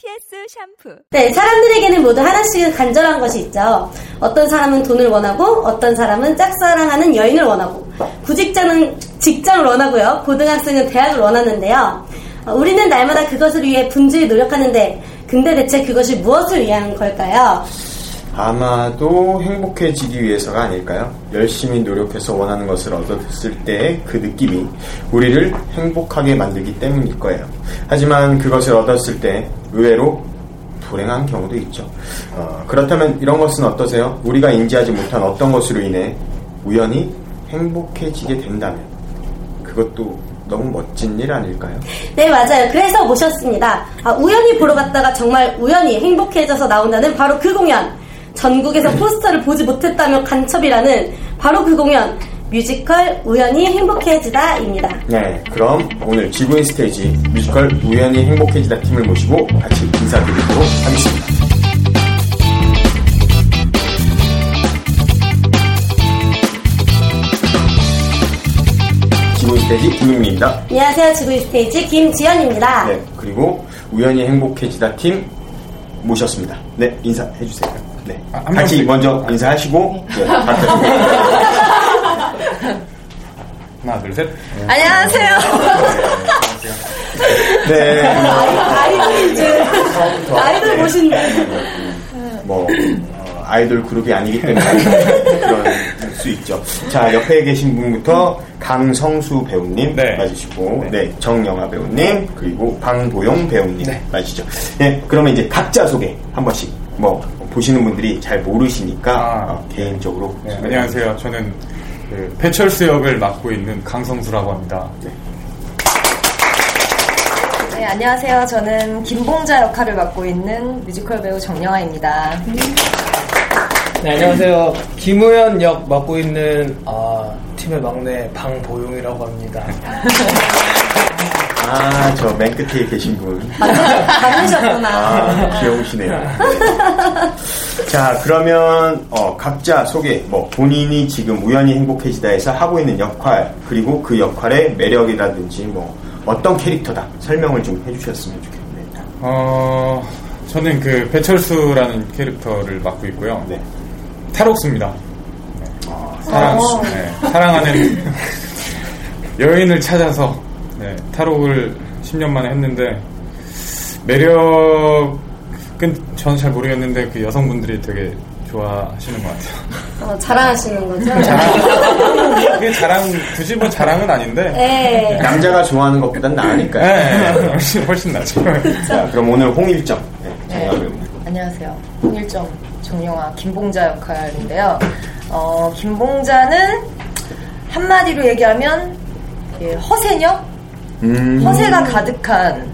TS 샴푸. 네, 사람들에게는 모두 하나씩은 간절한 것이 있죠. 어떤 사람은 돈을 원하고, 어떤 사람은 짝사랑하는 여인을 원하고, 구직자는 직장을 원하고요. 고등학생은 대학을 원하는데요. 어, 우리는 날마다 그것을 위해 분주히 노력하는데, 근데 대체 그것이 무엇을 위한 걸까요? 아마도 행복해지기 위해서가 아닐까요? 열심히 노력해서 원하는 것을 얻었을 때그 느낌이 우리를 행복하게 만들기 때문일 거예요. 하지만 그것을 얻었을 때 의외로 불행한 경우도 있죠. 어, 그렇다면 이런 것은 어떠세요? 우리가 인지하지 못한 어떤 것으로 인해 우연히 행복해지게 된다면 그것도 너무 멋진 일 아닐까요? 네, 맞아요. 그래서 모셨습니다. 아, 우연히 보러 갔다가 정말 우연히 행복해져서 나온다는 바로 그 공연. 전국에서 포스터를 보지 못했다면 간첩이라는 바로 그 공연. 뮤지컬 우연히 행복해지다입니다. 네, 그럼 오늘 지구인 스테이지 뮤지컬 우연히 행복해지다 팀을 모시고 같이 인사드리도록 하겠습니다. 지구인 스테이지 김용민입니다. 안녕하세요. 지구인 스테이지 김지연입니다. 네, 그리고 우연히 행복해지다 팀 모셨습니다. 네, 인사해 주세요. 네, 아, 한 같이. 먼저 인사하시고 네, 각자 하나, 둘, 셋. 안녕하세요. 네, 아이돌인 줄. 아이돌 모신 뭐 어, 아이돌 그룹이 아니기 때문에 그럴 수 있죠. 자 옆에 계신 분부터 강성수 배우님 네. 맞으시고, 네. 네, 정영아 배우님 그리고 방보용 배우님 네. 맞으시죠. 네, 그러면 이제 각자 소개 한 번씩 뭐 보시는 분들이 잘 모르시니까 아, 어, 개인적으로 네, 소개. 안녕하세요. 저는 그 배철수 역을 맡고 있는 강성수라고 합니다. 네, 안녕하세요. 저는 김봉자 역할을 맡고 있는 뮤지컬 배우 정영아입니다. 네, 안녕하세요. 김우현 역 맡고 있는 아, 팀의 막내 방보용이라고 합니다. 아, 저 맨 끝에 계신 분. 받으셨구나. 아, 귀여우시네요. 네. 자, 그러면 어, 각자 소개, 뭐 본인이 지금 우연히 행복해지다에서 하고 있는 역할, 그리고 그 역할의 매력이라든지 뭐 어떤 캐릭터다 설명을 좀 해주셨으면 좋겠네요. 어, 저는 그 배철수라는 캐릭터를 맡고 있고요. 네. 탈옥수입니다. 네. 사랑, 네, 사랑하는 여인을 찾아서 네, 탈옥을 10년 만에 했는데 매력은 저는 잘 모르겠는데 그 여성분들이 되게 좋아하시는 것 같아요. 어, 자랑하시는 거죠? 자랑, 그게 자랑, 굳이 뭐 자랑은 아닌데. 네. 남자가 좋아하는 것보단 나으니까요. 네, 훨씬, 훨씬 낫죠. 자, 그럼 오늘 홍일점. 네, 정답 배우님. 안녕하세요. 홍일점 정영아 김봉자 역할인데요. 어, 김봉자는 한마디로 얘기하면 예, 허세녀? 음, 허세가 가득한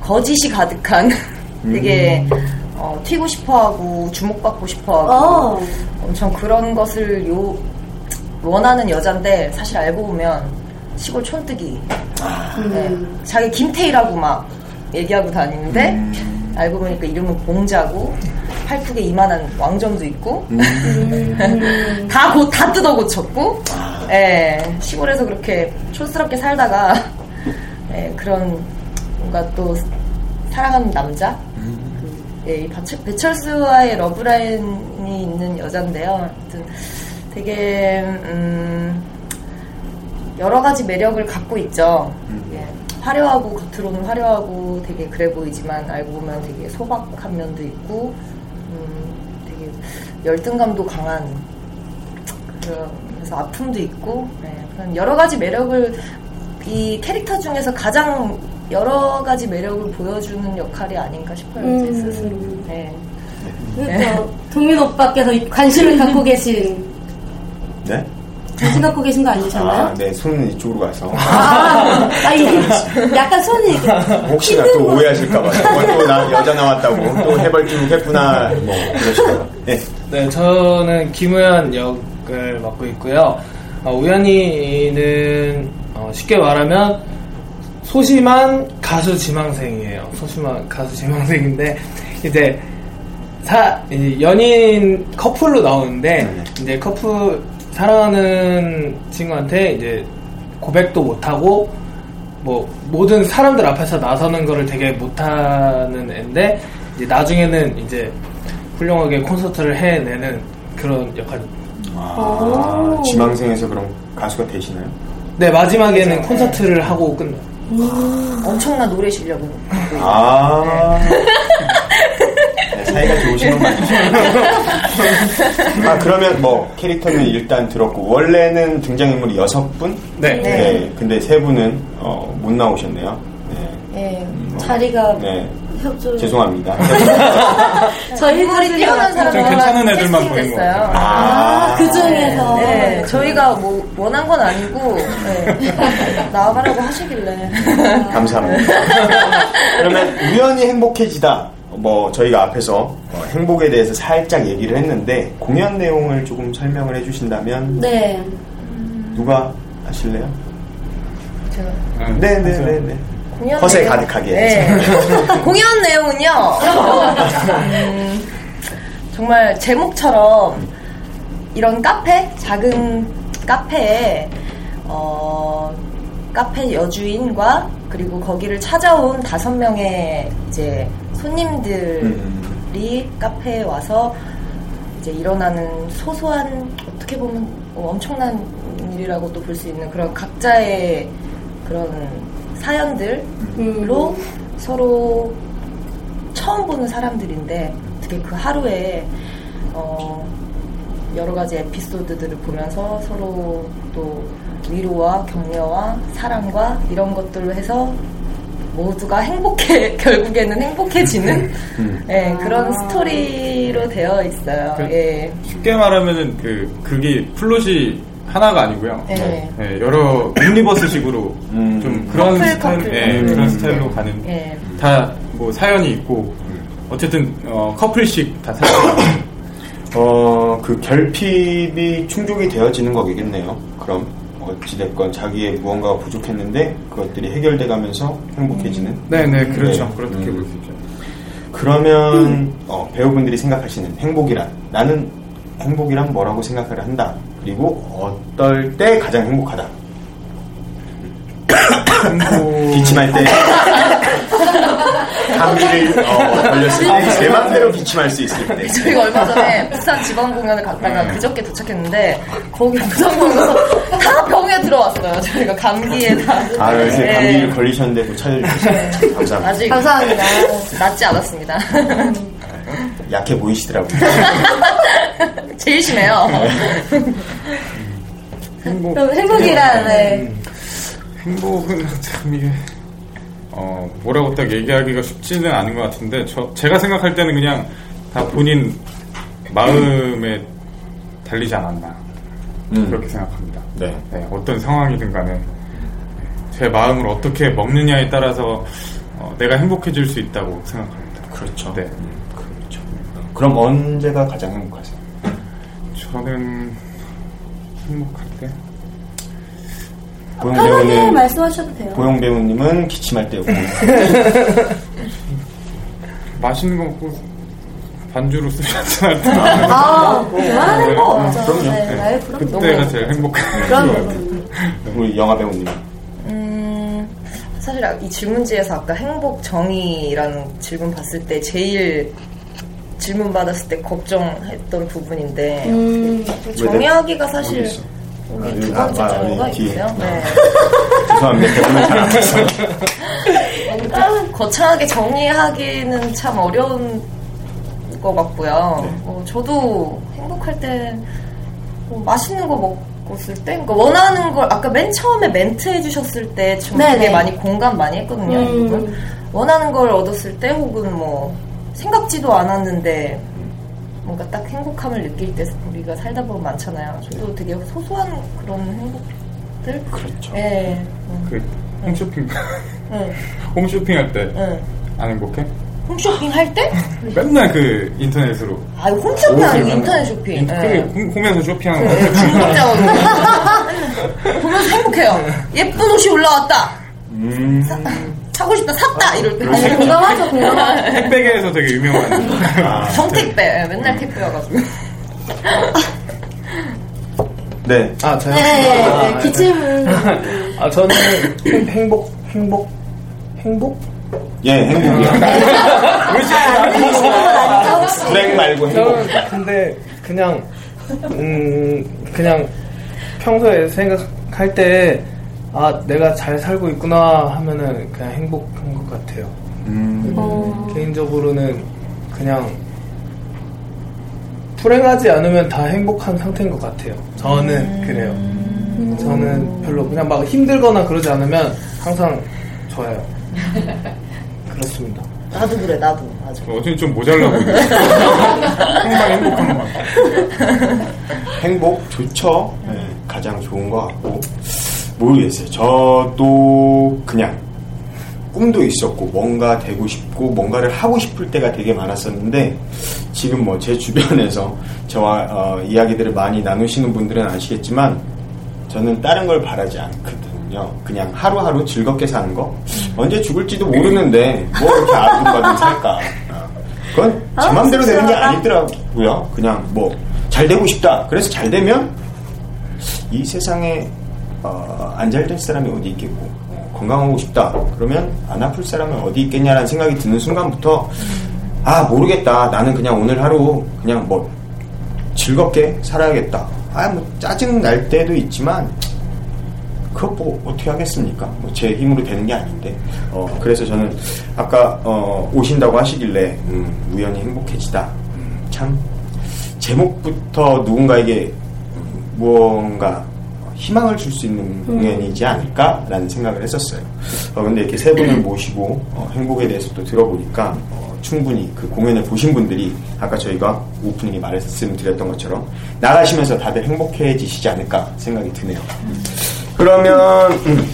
거짓이 가득한 되게 어, 튀고 싶어하고 주목받고 싶어하고 어. 엄청 그런 것을 요 원하는 여잔데 사실 알고 보면 시골 촌뜨기. 네. 자기 김태희라고 막 얘기하고 다니는데 알고 보니까 이름은 봉자고 팔뚝에 이만한 왕점도 있고 다곧다 뜯어 고쳤고. 예, 시골에서 그렇게 촌스럽게 살다가 예, 그런 뭔가 또 사랑하는 남자 예, 이 배철- 배철수와의 러브라인이 있는 여잔데요. 아무튼 되게 음, 여러 가지 매력을 갖고 있죠. 예, 화려하고 겉으로는 화려하고 되게 그래 보이지만 알고 보면 되게 소박한 면도 있고 음, 되게 열등감도 강한 그래서 아픔도 있고 예, 그런 여러 가지 매력을 이 캐릭터 중에서 가장 여러 가지 매력을 보여주는 역할이 아닌가 싶어요 제 음. 스스로. 네. 그러니까 동민 오빠께서 관심을 갖고 계신 네? 관심 갖고 계신 거 아니셨나요? 아, 네, 손은 이쪽으로 가서. 아, 아니, 약간 손이 혹시나 또 오해하실까봐. 어, 또나 여자 나왔다고 또 해벌쭉 했구나. 뭐, 그러실까봐. 네. 네, 저는 김우현 역을 맡고 있고요. 어, 우연히는 어, 쉽게 말하면 소심한 가수 지망생이에요. 소심한 가수 지망생인데 이제 사이 연인 커플로 나오는데 네. 이제 커플 사랑하는 친구한테 이제 고백도 못하고 뭐 모든 사람들 앞에서 나서는 거를 되게 못하는 애인데 이제 나중에는 이제 훌륭하게 콘서트를 해내는 그런 역할입니다. 아, 지망생에서 그럼 가수가 되시나요? 네 마지막에는 콘서트를 하고 끝나요. 엄청난 노래 실력은. 아. 네, 사이가 좋으신 건 맞죠. 아, 그러면 뭐, 캐릭터는 일단 들었고, 원래는 등장인물이 여섯 분? 네. 네. 근데 세 분은, 어, 못 나오셨네요. 네. 예. 자리가 네. 협조. 죄송합니다. 저희 머리 뛰어난 좀 괜찮은 사람들만 애들만 보인 것 캐스팅됐어요. 아, 그 중에서. 네, 저희가 뭐 원한 건 아니고 네. 나와가라고 하시길래 감사합니다. 그러면 우연히 행복해지다. 뭐 저희가 앞에서 어, 행복에 대해서 살짝 얘기를 했는데 공연 내용을 조금 설명을 해주신다면 네. 누가 하실래요? 제가 응, 네네네네. 네. 공연 허세 내용- 가득하게. 네. 공연 내용은요. 음, 정말 제목처럼 이런 카페 작은 카페에 어, 카페 여주인과 그리고 거기를 찾아온 다섯 명의 이제 손님들이 음. 카페에 와서 이제 일어나는 소소한 어떻게 보면 뭐 엄청난 일이라고도 볼 수 있는 그런 각자의 그런 사연들로 서로 처음 보는 사람들인데 어떻게 그 하루에 어 여러 가지 에피소드들을 보면서 서로 또 위로와 격려와 사랑과 이런 것들로 해서 모두가 행복해 결국에는 행복해지는 음. 예, 그런 스토리로 되어 있어요. 그- 예. 쉽게 말하면은 그 그게 플롯이 하나가 아니고요. 네. 네, 여러 옴니버스식으로 음. 좀 그런 커플, 스타일, 커플. 예, 음. 그런 스타일로 가는 예. 다뭐 사연이 있고 어쨌든 어, 커플씩 다 사연이 어, 그 결핍이 충족이 되어지는 거겠네요. 그럼 어찌됐건 자기의 무언가가 부족했는데 그것들이 해결돼 가면서 행복해지는. 네네 그렇죠 네. 그렇게 음. 볼수 있죠. 그러면 어, 배우분들이 생각하시는 행복이란 나는 행복이란 뭐라고 생각을 한다. 그리고 어떨 때 가장 행복하다. 기침할 때 감기를 어, 걸렸을 때 내 맘대로 기침할 수 있을 때 저희가 얼마 전에 부산 지방 공연을 갔다가 그저께 도착했는데 거기 부산 공연에서 다 병에 들어왔어요. 저희가 감기에 다. 아 요새 네. 감기를 걸리셨는데 도 찾아주셔서 참 감사합니다 아직 감사합니다. 낫지 않았습니다. 약해 보이시더라고요 제일 심해요. 행복 그럼 행복이란, 네. 행복은 참 이게 어 뭐라고 딱 얘기하기가 쉽지는 않은 것 같은데 저 제가 생각할 때는 그냥 다 본인 마음에 달리지 않았나 음. 그렇게 생각합니다. 네. 네, 어떤 상황이든 간에 제 마음을 어떻게 먹느냐에 따라서 어, 내가 행복해질 수 있다고 생각합니다. 그렇죠 네. 음, 그럼 언제가 가장 행복하세요? 저는 행복할 때 고용 편하게 배우는 말씀하셔도 돼요. 고용 배우님은 기침할 때였고 맛있는 거 먹고 반주로 쓰셨잖아요. 아, 그만한 거 없죠. 그럼요. 네, 네, 그럼 그때가 제일 행복한 그럼 것 같아요. 우리 영화 배우님 음, 사실 이 질문지에서 아까 행복 정의라는 질문 봤을 때 제일 질문 받았을 때 걱정했던 부분인데 음, 정의하기가 사실? 여기 아, 두 여기, 번째 아, 아, 뒤에. 있어요. 네. 죄송합니다 봤어요 거창하게 정리하기는 참 어려운 것 같고요. 네. 어, 저도 행복할 때 뭐 맛있는 거 먹었을 때, 그러니까 원하는 걸 아까 맨 처음에 멘트 해주셨을 때좀 네네. 되게 많이 공감 많이 했거든요. 이 음. 원하는 걸 얻었을 때 혹은 뭐 생각지도 않았는데 뭔가 딱 행복함을 느낄 때 우리가 살다 보면 많잖아요. 저도 되게 소소한 그런 행복들. 그렇죠 예. 음, 그 홈쇼핑 응, 홈쇼핑 할때안 응. 행복해? 홈쇼핑 할 때? 맨날 그 인터넷으로 아, 홈쇼핑 아니고 인터넷 쇼핑. 인- 홈- 홈에서 쇼핑하는 거 중독자거든요. 보면서 행복해요. 예쁜 옷이 올라왔다. 음. 사고 싶다 샀다 이럴 때 아니, 공감하죠, 공감하죠. 택배계에서 되게 유명한. 아, 정택배 예, 맨날 택배여가지고 네. 아, 저요? 네, 아, 네, 기침은. 아, 저는 행- 행복, 행복, 행복? 예, 행복이요. 불행 말고 행복. 저는 근데 그냥, 음, 그냥 평소에 생각할 때, 아, 내가 잘 살고 있구나 하면은 그냥 행복한 것 같아요. 음. 어, 개인적으로는 그냥 불행하지 않으면 다 행복한 상태인 것 같아요. 저는 그래요. 저는 별로 그냥 막 힘들거나 그러지 않으면 항상 좋아요. 그렇습니다. 나도 그래 나도 맞아 어쨌든 좀 모자라 보이네. 항상 행복한 것 같아. 행복 좋죠. 네, 가장 좋은 것 같고 모르겠어요. 저도 그냥 꿈도 있었고 뭔가 되고 싶고 뭔가를 하고 싶을 때가 되게 많았었는데 지금 뭐 제 주변에서 저와 어, 이야기들을 많이 나누시는 분들은 아시겠지만 저는 다른 걸 바라지 않거든요. 그냥 하루하루 즐겁게 사는 거. 언제 죽을지도 모르는데 뭐 이렇게 아둥바둥 살까. 어, 그건 제 아, 맘대로 되는 게. 아니더라고요. 그냥 뭐 잘 되고 싶다. 그래서 잘 되면 이 세상에 어, 안 잘될 사람이 어디 있겠고 어, 건강하고 싶다. 그러면 안 아플 사람은 어디 있겠냐라는 생각이 드는 순간부터 아 모르겠다. 나는 그냥 오늘 하루 그냥 뭐 즐겁게 살아야겠다. 아 뭐 짜증 날 때도 있지만 그것 뭐 어떻게 하겠습니까? 뭐 제 힘으로 되는 게 아닌데. 어, 그래서 저는 아까 어, 오신다고 하시길래 음, 우연히 행복해지다. 음, 참 제목부터 누군가에게 음, 무언가 희망을 줄 수 있는 공연이지 않을까라는 생각을 했었어요. 어, 근데 이렇게 세 분을 모시고 어, 행복에 대해서 또 들어보니까 어, 충분히 그 공연을 보신 분들이 아까 저희가 오프닝에 말씀드렸던 것처럼 나가시면서 다들 행복해지시지 않을까 생각이 드네요. 그러면 음,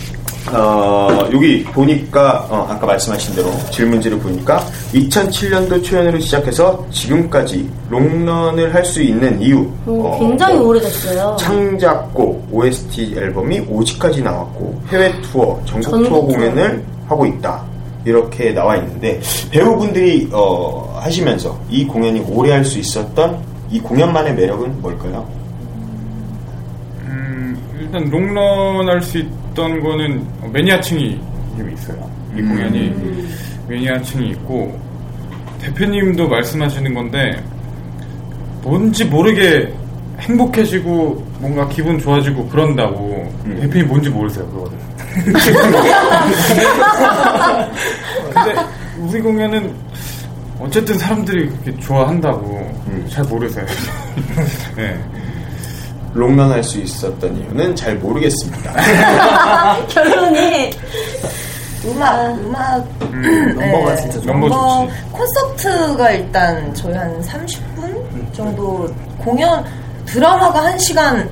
어, 여기 보니까 어, 아까 말씀하신 대로 질문지를 보니까 2007년도 초연으로 시작해서 지금까지 롱런을 할 수 있는 이유 음, 어, 굉장히 뭐 오래됐어요. 창작곡 OST 앨범이 5집까지 나왔고 해외 투어 전국 전국 투어 투어. 공연을 하고 있다 이렇게 나와 있는데 배우분들이 어, 하시면서 이 공연이 오래 할 수 있었던 이 공연만의 매력은 뭘까요? 음, 일단 롱런 할 수 있 던 거는 매니아층이 좀 있어요. 이 음. 공연이 매니아층이 있고 대표님도 말씀하시는 건데 뭔지 모르게 행복해지고 뭔가 기분 좋아지고 그런다고 음. 대표님 뭔지 모르세요 그거를. 근데 우리 공연은 어쨌든 사람들이 그렇게 좋아한다고 음. 잘 모르세요. 네. 롱런 할 수 있었던 이유는 잘 모르겠습니다. 결론이 음악 음악 넘버가 네. 진짜 좋아. 넘버 넘버 좋지. 콘서트가 일단 저희 한 30분 정도 공연 드라마가 1시간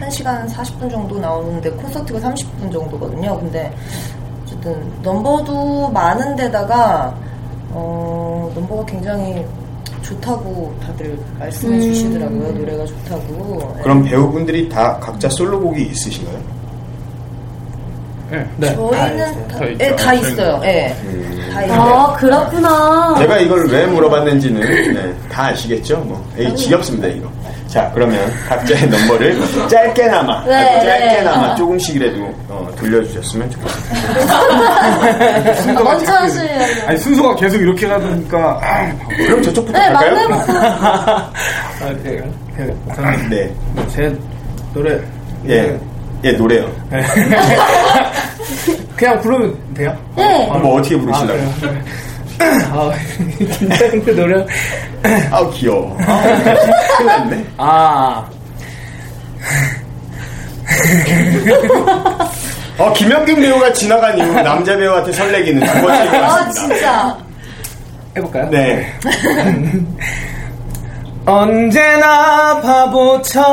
1시간 40분 정도 나오는데 콘서트가 30분 정도거든요. 근데 어쨌든 넘버도 많은 데다가 어, 넘버가 굉장히 좋다고 다들 말씀해 음. 주시더라고요. 노래가 좋다고. 그럼 배우분들이 다 각자 솔로곡이 있으신가요? 네. 네, 다 저희는. 다, 다 예, 있죠. 다 있어요. 예. 음. 다 있어요. 아 그렇구나. 제가 이걸 왜 물어봤는지는 네, 다 아시겠죠? 뭐 에이, 지겹습니다 이거. 자 그러면 각자의 넘버를 짧게나마 네, 아주 네. 짧게나마 조금씩이라도 어, 돌려주셨으면 좋겠습니다. 아, 먼저 하시려고. 아니 순서가 계속 이렇게 가니까 아, 그럼 저쪽부터 네 갈까요? 막내부터. 아, 네. 네. 저는 네, 제 노래. 예, 예 노래요. 네. 그냥 부르면 돼요? 네. 뭐 어떻게 부르시려고? 아, 그래요? 아, 긴장돼 노래. 아우 귀여워. 아우, 큰일 났네. 아, 어 김영균 배우가 지나간 이후 남자 배우한테 설레기는 두 번째인 것아 같습니다. 진짜. 해볼까요? 네. 언제나 바보처럼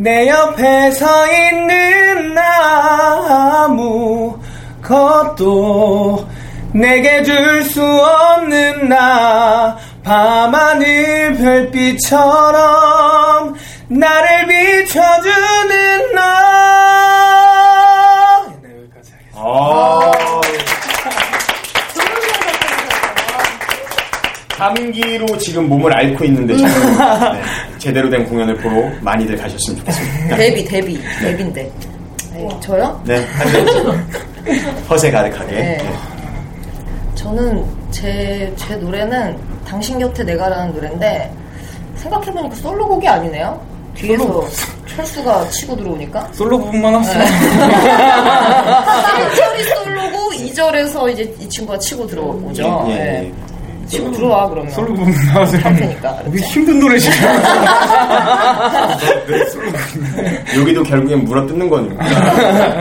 내 옆에 서 있는 나 아무것도 내게 줄 수 없는 나 밤하늘 별빛처럼 나를 비춰주는 나 네, 감기로 지금 몸을 앓고 있는데 네, 제대로 된 공연을 보러 많이들 가셨으면 좋겠습니다. 데뷔 데뷔 데뷔인데 네, 저요? 네, 허세 가득하게. 네. 네. 저는 제, 제 노래는 당신 곁에 내가라는 노래인데 생각해보니까 솔로곡이 아니네요. 뒤에서 철수가 치고 들어오니까 솔로 부분만 하세요. 한 절이 솔로고 2절에서 이제 이 친구가 치고 들어오죠. 예, 예, 네. 예. 치고 들어와 그러면. 솔로 부분만 하세요. 할 테니까. 우리 힘든 노래 지금. 여기도 결국엔 물어 뜯는 거니까.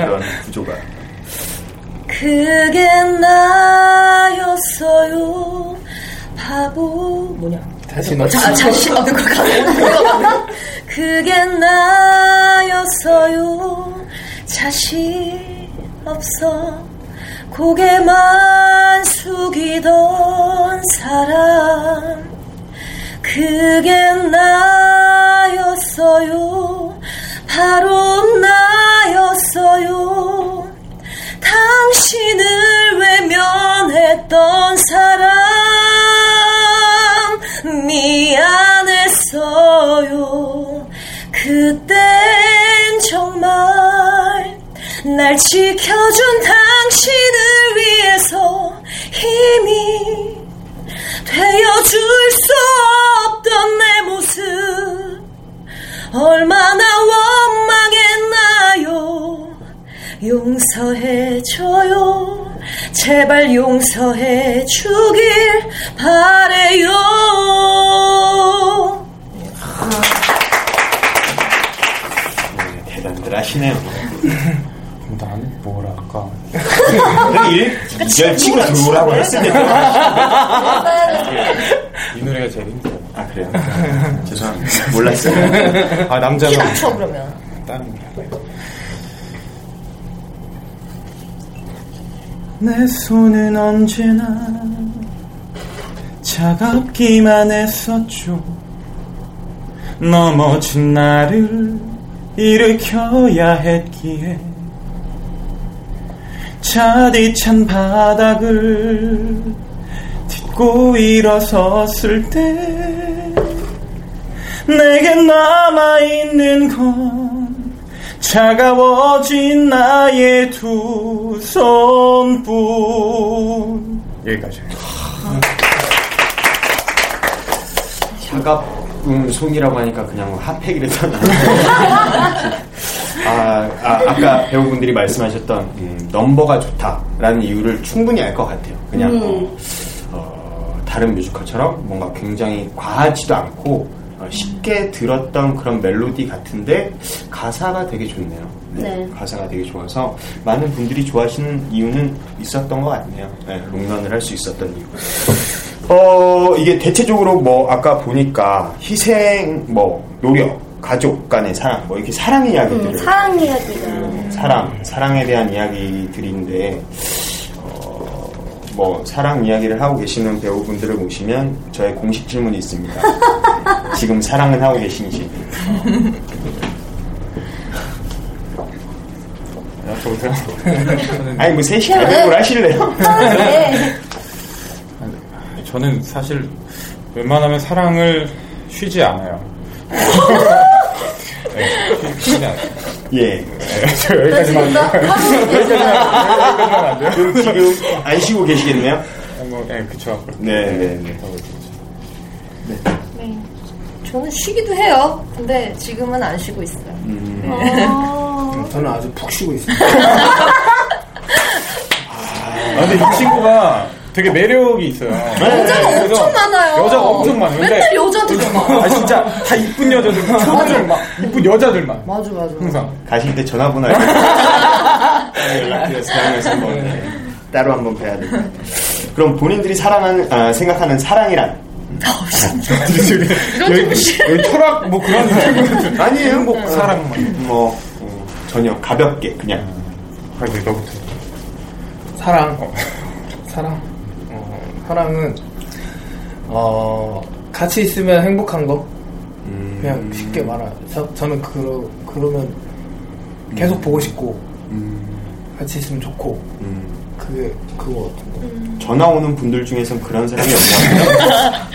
그런 구조가. 그게 나였어요. 바보. 뭐냐? 다시 너 아, 자신 어, 그거 가 그게 나였어요. 자신 없어 고개만 숙이던 사람. 그게 나였어요. 바로 나였어요. 당신을 외면했던 사람. 미안했어요. 그땐 정말 날 지켜준 당신을 위해서 힘이 되어줄 수 없던 내 모습. 얼마나 원망했나요? 용서해줘요. 제발 용서해 주길 바래요. 네, 대단들 하시네요. 난 뭐랄까. 일, 이절 치고 들어오라고 했을 때. 이 노래가 제일 힘들어요. 아, 그래요? 죄송합니다. 몰랐어요. 아, 남자가. 키 낮춰 그러면 다른 노래. 내 손은 언제나 차갑기만 했었죠. 넘어진 나를 일으켜야 했기에 차디찬 바닥을 딛고 일어섰을 때 내게 남아있는 건 차가워진 나의 두 손뿐. 여기까지 차갑은 손이라고 하니까 그냥 핫팩이랬던 아, 아, 아 까 배우분들이 말씀하셨던 음, 넘버가 좋다라는 이유를 충분히 알 것 같아요. 그냥 어, 어, 다른 뮤지컬처럼 뭔가 굉장히 과하지도 않고 어, 쉽게 들었던 그런 멜로디 같은데 가사가 되게 좋네요. 네. 가사가 되게 좋아서 많은 분들이 좋아하시는 이유는 있었던 것 같네요. 네, 롱런을 할 수 있었던 이유. 어, 이게 대체적으로 뭐, 아까 보니까 희생, 뭐, 노력, 가족 간의 사랑, 뭐, 이렇게 사랑 이야기들을. 음, 사랑 이야기가 사랑, 사랑에 대한 이야기들인데, 어, 뭐, 사랑 이야기를 하고 계시는 배우분들을 모시면 저의 공식 질문이 있습니다. 지금 사랑은 하고 계신지. 아니, 뭐, 셋이 가족을 하실래요? 네. 저는 사실 웬만하면 사랑을 쉬지 않아요. 네. 예. 저 여기까지만 여기까지만 안 돼요? 그럼 지금 안 쉬고 계시겠네요? 아, 뭐, 네, 그쵸. 네, 네, 네. 네. 저는 쉬기도 해요 근데 지금은 안 쉬고 있어요 저는 아주 푹 쉬고 있어요. 아, 근데 이 친구가 되게 매력이 있어요. 여자가 그래서 엄청 많아요 여자가 엄청 많아요. 근데 맨날 여자들만 아 진짜 다 이쁜 여자들, 초들 막 이쁜 여자들만 맞아 맞아 항상. 가실 때 전화번호 알고 연락드려서 다음에서 한번 네, 따로 한번 뵈야 될 것 같아요. 그럼 본인들이 사랑하는, 아, 생각하는 사랑이란? 여기, 여기 철학 뭐 그런 아니에요. 행복 사랑만. 뭐, 어, 전혀 가볍게 그냥. 빨리 너부터. 사랑. 사랑. 어, 사랑은 어 같이 있으면 행복한 거. 음, 그냥 쉽게 말해서 저는 그러 그러면 계속 보고 싶고 같이 있으면 좋고 음. 그게 그거 같은데. 전화 오는 분들 중에선 그런 사람이 없나요?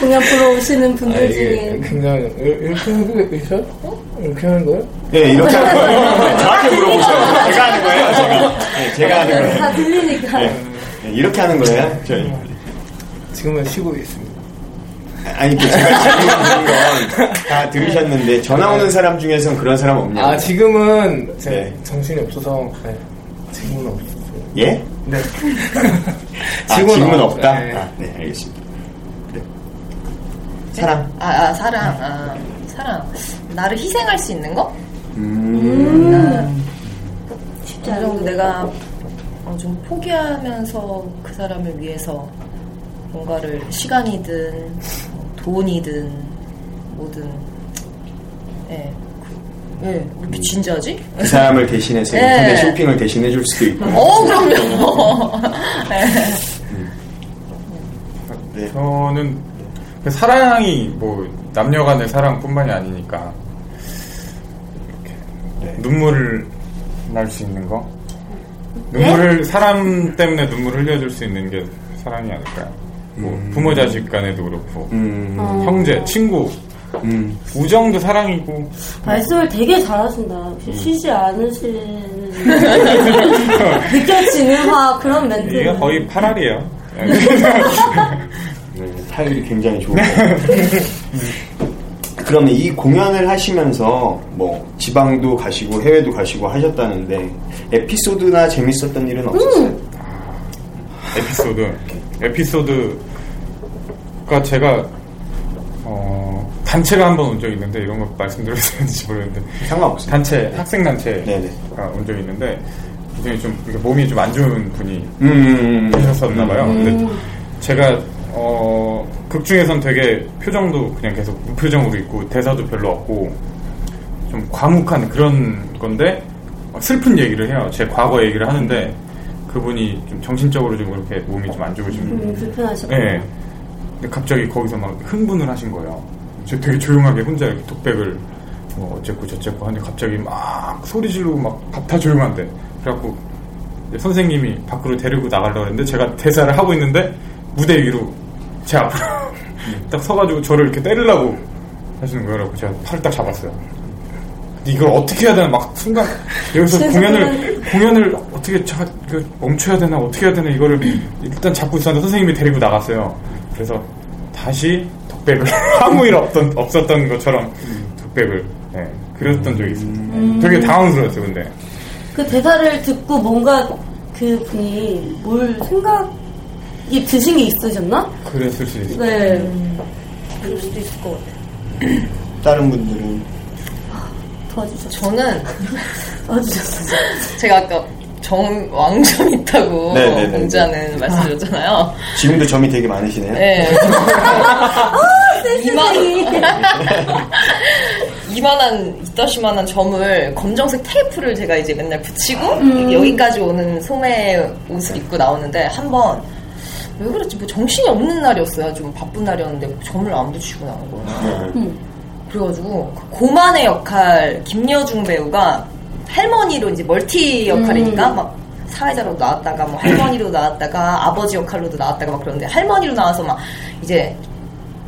공연 보러 오시는 아, 분들 이게 중에 굉장히 이렇게 하는 거 있어요? 어? 이렇게 하는 거예요? 네, 이렇게 하는 거예요. 저한테 물어보세요. 제가 하는 거예요, 제가. 네, 제가 하는 거예요. 다 들리니까 네, 이렇게 하는 거예요, 저희. 지금은 쉬고 있습니다. 아니, 그 제가 지금 하는 건다 들으셨는데, 전화 오는 사람 중에서는 그런 사람 없냐고. 아 지금은 제가 네. 정신이 없어서 네. 지금은 없어요. 예? 네. 아, 지금은 없- 없다? 네. 아, 네, 알겠습니다. 그래. 사랑. 아, 아, 사랑. 아, 사랑. 나를 희생할 수 있는 거? 음. 어느 정도 내가 어, 좀 포기하면서 그 사람을 위해서 뭔가를 시간이든 뭐 돈이든 뭐든 예. 그, 예, 왜 이렇게 진지하지? 그 사람을 대신해서 네. 인터넷 쇼핑을 대신해 줄 수도 있고. 어, 그럼요. 예. 네. 저는 그 사랑이 뭐 남녀 간의 사랑뿐만이 아니니까 이렇게 네. 눈물을 날 수 있는 거 눈물을 사람 때문에 눈물을 흘려줄 수 있는 게 사랑이 아닐까요? 뭐 부모 자식 간에도 그렇고 음, 형제 친구 음. 우정도 사랑이고 말씀을 되게 잘하신다. 쉬지 않으시는 느껴지는 막 그런 멘트. 이게 거의 8알이에요 네, 타율이 굉장히 좋고. 그러면 이 공연을 하시면서 뭐 지방도 가시고 해외도 가시고 하셨다는데 에피소드나 재밌었던 일은 없었어요? 에피소드 에피소드가 제가 어, 단체가 한 번 온 적이 있는데 이런 거 말씀드려도 되는지 모르겠는데 상관없어요. 단체 학생 단체가. 온 적이 있는데 굉장히 좀 몸이 좀 안 좋은 분이 음, 음, 음. 계셨었나 봐요. 근데 제가 어, 극 중에선 되게 표정도 그냥 계속 무표정으로 있고 대사도 별로 없고 좀 과묵한 그런 건데 슬픈 얘기를 해요. 제 과거 얘기를 하는데 그분이 좀 정신적으로 좀 그렇게 몸이 좀 안 좋으신 분. 음, 불편하시고. 예. 근데 갑자기 거기서 막 흥분을 하신 거예요. 저 되게 조용하게 혼자 이렇게 독백을 뭐 어쨌고 저쨌고 하는데 갑자기 막 소리 지르고 막다 조용한데. 그래갖고 선생님이 밖으로 데리고 나가려고 했는데 제가 대사를 하고 있는데 무대 위로 제 앞으로 딱 서가지고 저를 이렇게 때리려고 하시는 거예요. 제가 팔을 딱 잡았어요. 근데 이걸 어떻게 해야 되나 막 순간 여기서 공연을 공연을 어떻게 자, 그 멈춰야 되나 어떻게 해야 되나 이거를 일단 잡고 있었는데 선생님이 데리고 나갔어요. 그래서 다시 독백을 아무 일 없던 없었던 것처럼 독백을 예, 그렸던 적이 있어요. 되게 당황스러웠어요. 근데 그 대사를 듣고 뭔가 그 분이 뭘 생각 이 드신 게 있으셨나? 그랬을 수도 있어요. 네. 그럴 수도 있을 것 같아요. 다른 분들은 도와주셨어요. 저는 도와주셨어요. 제가 아까 정 왕점 있다고 네네네. 공지하는 말씀드렸잖아요. 지금도 점이 되게 많으시네요. 네. 이만 이만한 이따시만한 점을 검정색 테이프를 제가 이제 맨날 붙이고 여기까지 오는 소매 옷을 입고 나오는데 한번 왜 그랬지 뭐 정신이 없는 날이었어요 좀 바쁜 날이었는데 점을 안 붙이고 나온 거예요 그래가지고 그 고만의 역할 김여중 배우가 할머니로 이제 멀티 역할이니까 막 사회자로 나왔다가 뭐 할머니로 나왔다가 아버지 역할로도 나왔다가 막 그러는데 할머니로 나와서 막 이제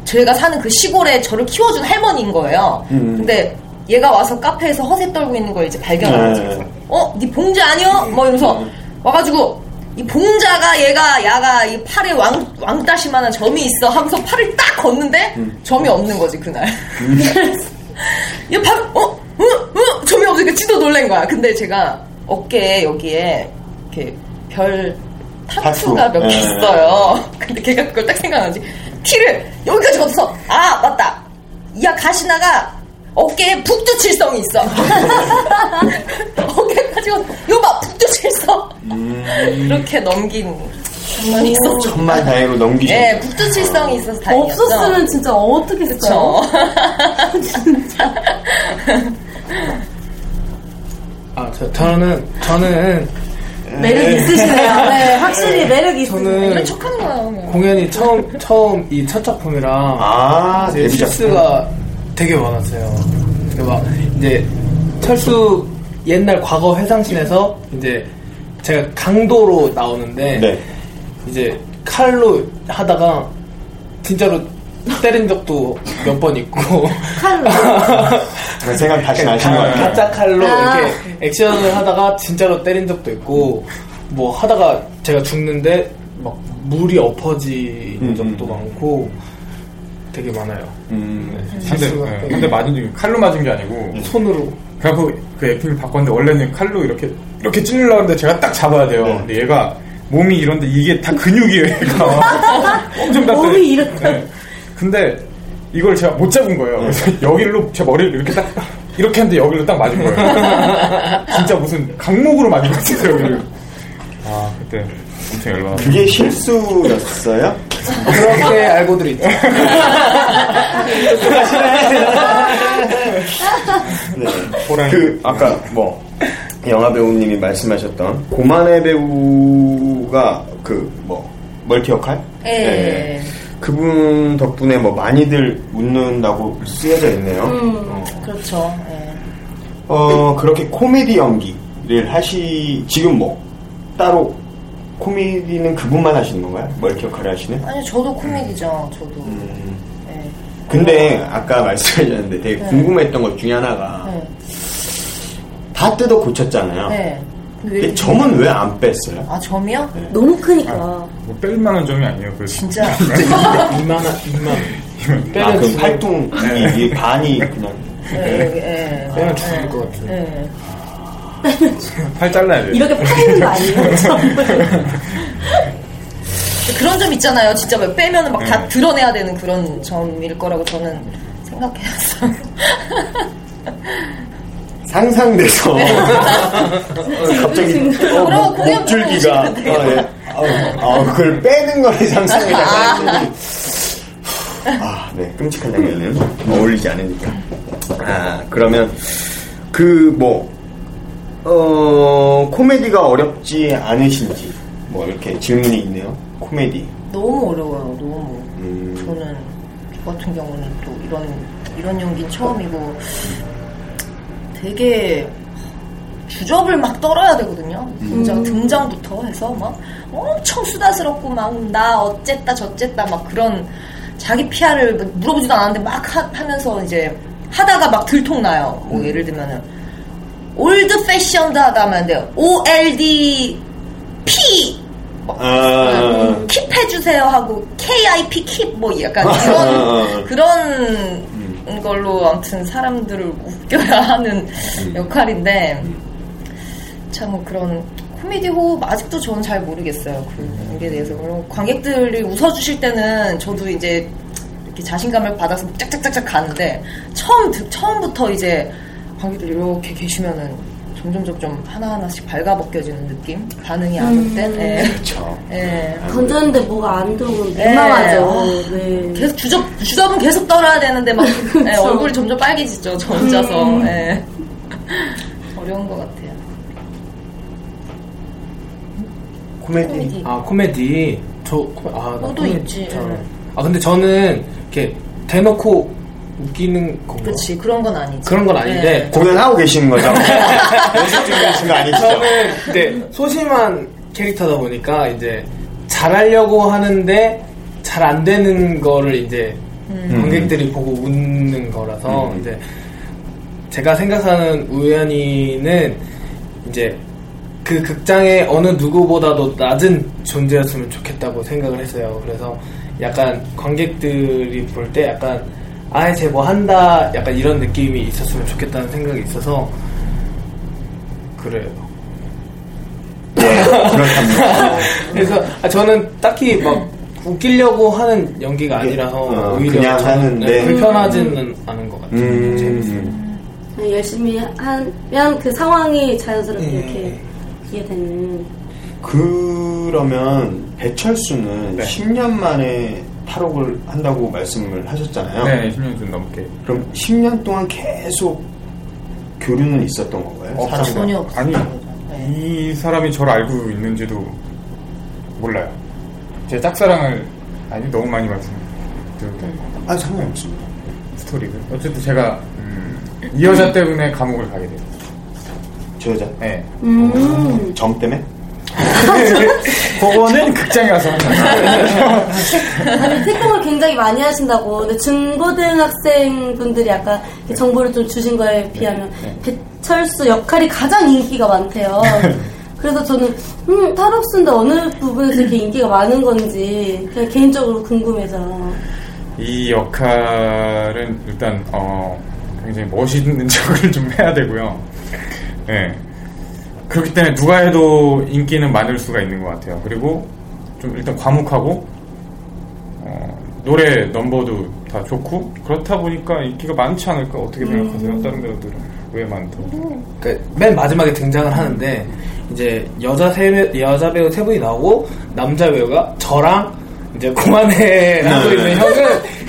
저희가 사는 그 시골에 저를 키워준 할머니인 거예요. 음. 근데 얘가 와서 카페에서 허세 떨고 있는 걸 이제 발견한 거죠. 네. 어, 네 봉자 아니요? 뭐 이러면서 와가지고 이 봉자가 얘가 야가 이 팔에 왕 왕따시만한 점이 있어 하면서 팔을 딱 걷는데 점이 없는 거지 그날. 얘 발, 어, 어, 어, 점이 없으니까 지도 놀란 거야. 근데 제가 어깨에 여기에 이렇게 별 타투가 타투. 몇개 네. 있어요. 근데 걔가 그걸 딱 생각하지. 티를 여기까지 걷어서 아 맞다. 야 가시나가 어깨에 북두칠성이 있어. 어깨까지 걷어. 이거 봐 북두칠성. 이렇게 넘긴 장면이 다행으로 넘기셨네요. 네, 북두칠성이 있어서 다행이었죠. 없었으면 진짜 어떻게 했어요? 그쵸. 아, 저, 저는, 저는 매력 있으시네요. 네, 확실히 매력 있으시네요. 저는 이런 척하는 거야. 그냥. 공연이 처음, 처음 이 첫 작품이랑 아. 실수가 되게 많았어요. 그 막, 이제, 철수 옛날 과거 회상신에서 이제 제가 강도로 나오는데 네. 이제 칼로 하다가 진짜로 때린 적도 몇 번 있고 칼로. 그 생각 다시 나시는 것 같아요. 가짜 칼로 아. 이렇게 액션을 하다가 진짜로 때린 적도 있고 뭐 하다가 제가 죽는데 막 물이 엎어지는 음, 적도 음. 많고 되게 많아요. 음, 한 대, 실수가 예, 한대 맞은 게 칼로 맞은 게 아니고 손으로 그래갖고 그 액팅을 바꿨는데 원래는 칼로 이렇게 이렇게 찔러려고 하는데 제가 딱 잡아야 돼요. 네. 근데 얘가 몸이 이런데 이게 다 근육이에요. 얘가 엄청 딱 몸이 이렇다. 네. 근데 이걸 제가 못 잡은 거예요. 그래서 여기로 제 머리를 이렇게 딱 이렇게 했는데 여기로 딱 맞은 거예요. 진짜 무슨 강목으로 맞은 것 같아요. 여기를. 아 그때 엄청 열받아. 그게 실수였어요? 그렇게 알고들 있죠. 네. 호랑이. 그 아까 뭐 영화 배우님이 말씀하셨던 고만의 배우가 그 뭐 멀티 역할? 예. 그분 덕분에 뭐 많이들 웃는다고 쓰여져 있네요. 어. 그렇죠. 예. 어, 그렇게 코미디 연기를 하시 지금 뭐 따로 코미디는 그분만 하시는 건가요? 멀티 역할을 하시는? 아니 저도 코미디죠. 저도. 음. 예. 근데 아까 말씀하셨는데 되게 네. 궁금했던 것 중에 하나가 네. 다 뜯어 고쳤잖아요. 네. 근데 점은 왜 안 뺐어요? 아 점이요? 너무 크니까. 뭐 뺄만한 점이 아니에요. 그 진짜. 2만 원, 2만 원. 빼면 아, 그 죽을- 활동 이, 이 반이 그냥 예, 예, 예. 빼면 죽을 것 같은 데. 예. 팔 잘라야 돼요. 이렇게 파는 거 아니에요? 그런 점 있잖아요. 진짜 막 빼면은 막다 네. 드러내야 되는 그런 점일 거라고 저는 생각해왔어요. 상상돼서 갑자기 어, 목, 공연 목줄기가 어, 보고 예. 어, 어, 그걸 빼는 거를 상상해다가 했더니 아, 네, 끔찍한 장면은 어울리지 않으니까. 아, 그러면 그 뭐 어, 코미디가 어렵지 않으신지 뭐 이렇게 질문이 있네요. 코미디. 너무 어려워요. 너무. 음. 저는 저 같은 경우는 또 이런 이런 연기는 처음이고 되게 주접을 막 떨어야 되거든요. 등장 등장부터 해서 막 엄청 수다스럽고 막 나 어쨌다 저쨌다 막 그런 자기 PR을 물어보지도 않았는데 막 하, 하면서 이제 하다가 막 들통나요. 뭐 예를 들면은 old-fashioned 하다 하면 안 돼요. OLD P. 아, keep해주세요 하고 KIP keep 뭐 약간 어, 이런 그런 걸로 아무튼 사람들을 웃겨야 하는 역할인데 참 그런 코미디 호흡 아직도 저는 잘 모르겠어요 그 연기에 대해서. 그리고 관객들이 웃어주실 때는 저도 이제 이렇게 자신감을 받아서 짝짝짝짝 가는데 처음 듣- 처음부터 이제 관객들이 이렇게 계시면은 점점 점점 하나 하나씩 발가벗겨지는 느낌 반응이 안올 때. 예. 그렇죠. 예. 던졌는데 뭐가 안 들어오면 네. 민망하죠. 아, 네. 계속 주접 주접은 계속 떨어야 되는데 막 예, 얼굴이 점점 빨개지죠 저 혼자서 음. 예. 어려운 것 같아요. 코미디. 코미디. 아 코미디 저 코- 아, 나 너도 코미디 있지, 잘-. 아 근데 저는 이렇게 대놓고 웃기는 건가? 그렇지 그런 건 아니지. 그런 건 아닌데 예. 공연하고 계시는 거죠? 연습 중이신 거 아니시죠? 저는 이제 소심한 캐릭터다 보니까 이제 잘하려고 하는데 잘 안 되는 거를 이제 관객들이 보고 웃는 거라서 음. 이제 제가 생각하는 우연히는 이제 그 극장의 어느 누구보다도 낮은 존재였으면 좋겠다고 생각을 했어요. 그래서 약간 관객들이 볼 때 약간 아예 쟤뭐 한다 약간 이런 느낌이 있었으면 좋겠다는 생각이 있어서 그래요. 네, 그렇답니다. 그래서 아, 저는 딱히 막 웃기려고 하는 연기가 아니라서 어, 오히려 그냥 하는데. 네, 불편하지는 않은 것 같아요. 재밌어요. 음, 그냥 열심히 하면 그 상황이 자연스럽게 네. 이렇게 이해되는. 그러면 배철수는 네. 10년 만에 탈옥을 한다고 말씀을 하셨잖아요. 네, 10년 좀 넘게. 그럼 10년 동안 계속 교류는 있었던 건가요? 사람과? 전혀 없어요. 아니, 네. 이 사람이 저를 알고 있는지도 몰라요. 제 짝사랑을, 아니, 너무 많이 말씀드려도 네. 아, 상관없습니다. 스토리를. 어쨌든 제가, 음, 이 여자 때문에 감옥을 가게 돼요. 저 여자 네. 음. 점 때문에? 그거는 극장에 가서. 아니, 태권을 굉장히 많이 하신다고. 근데 중고등학생 분들이 아까 정보를 좀 주신 거에 비하면 배철수 역할이 가장 인기가 많대요. 그래서 저는 음, 탈옥순데 어느 부분에서 이렇게 인기가 많은 건지 그냥 개인적으로 궁금해서. 이 역할은 일단 어, 굉장히 멋있는 척을 좀 해야 되고요. 예. 그렇기 때문에 누가 해도 인기는 많을 수가 있는 것 같아요. 그리고 좀 일단 과묵하고 어, 노래 넘버도 다 좋고 그렇다 보니까 인기가 많지 않을까 어떻게 생각하세요? 다른 배우들은 왜 많다고? 그맨 마지막에 등장을 하는데 이제 여자 세 배- 여자 배우 세 분이 나오고 남자 배우가 저랑 이제 고만해 하고 있는 형은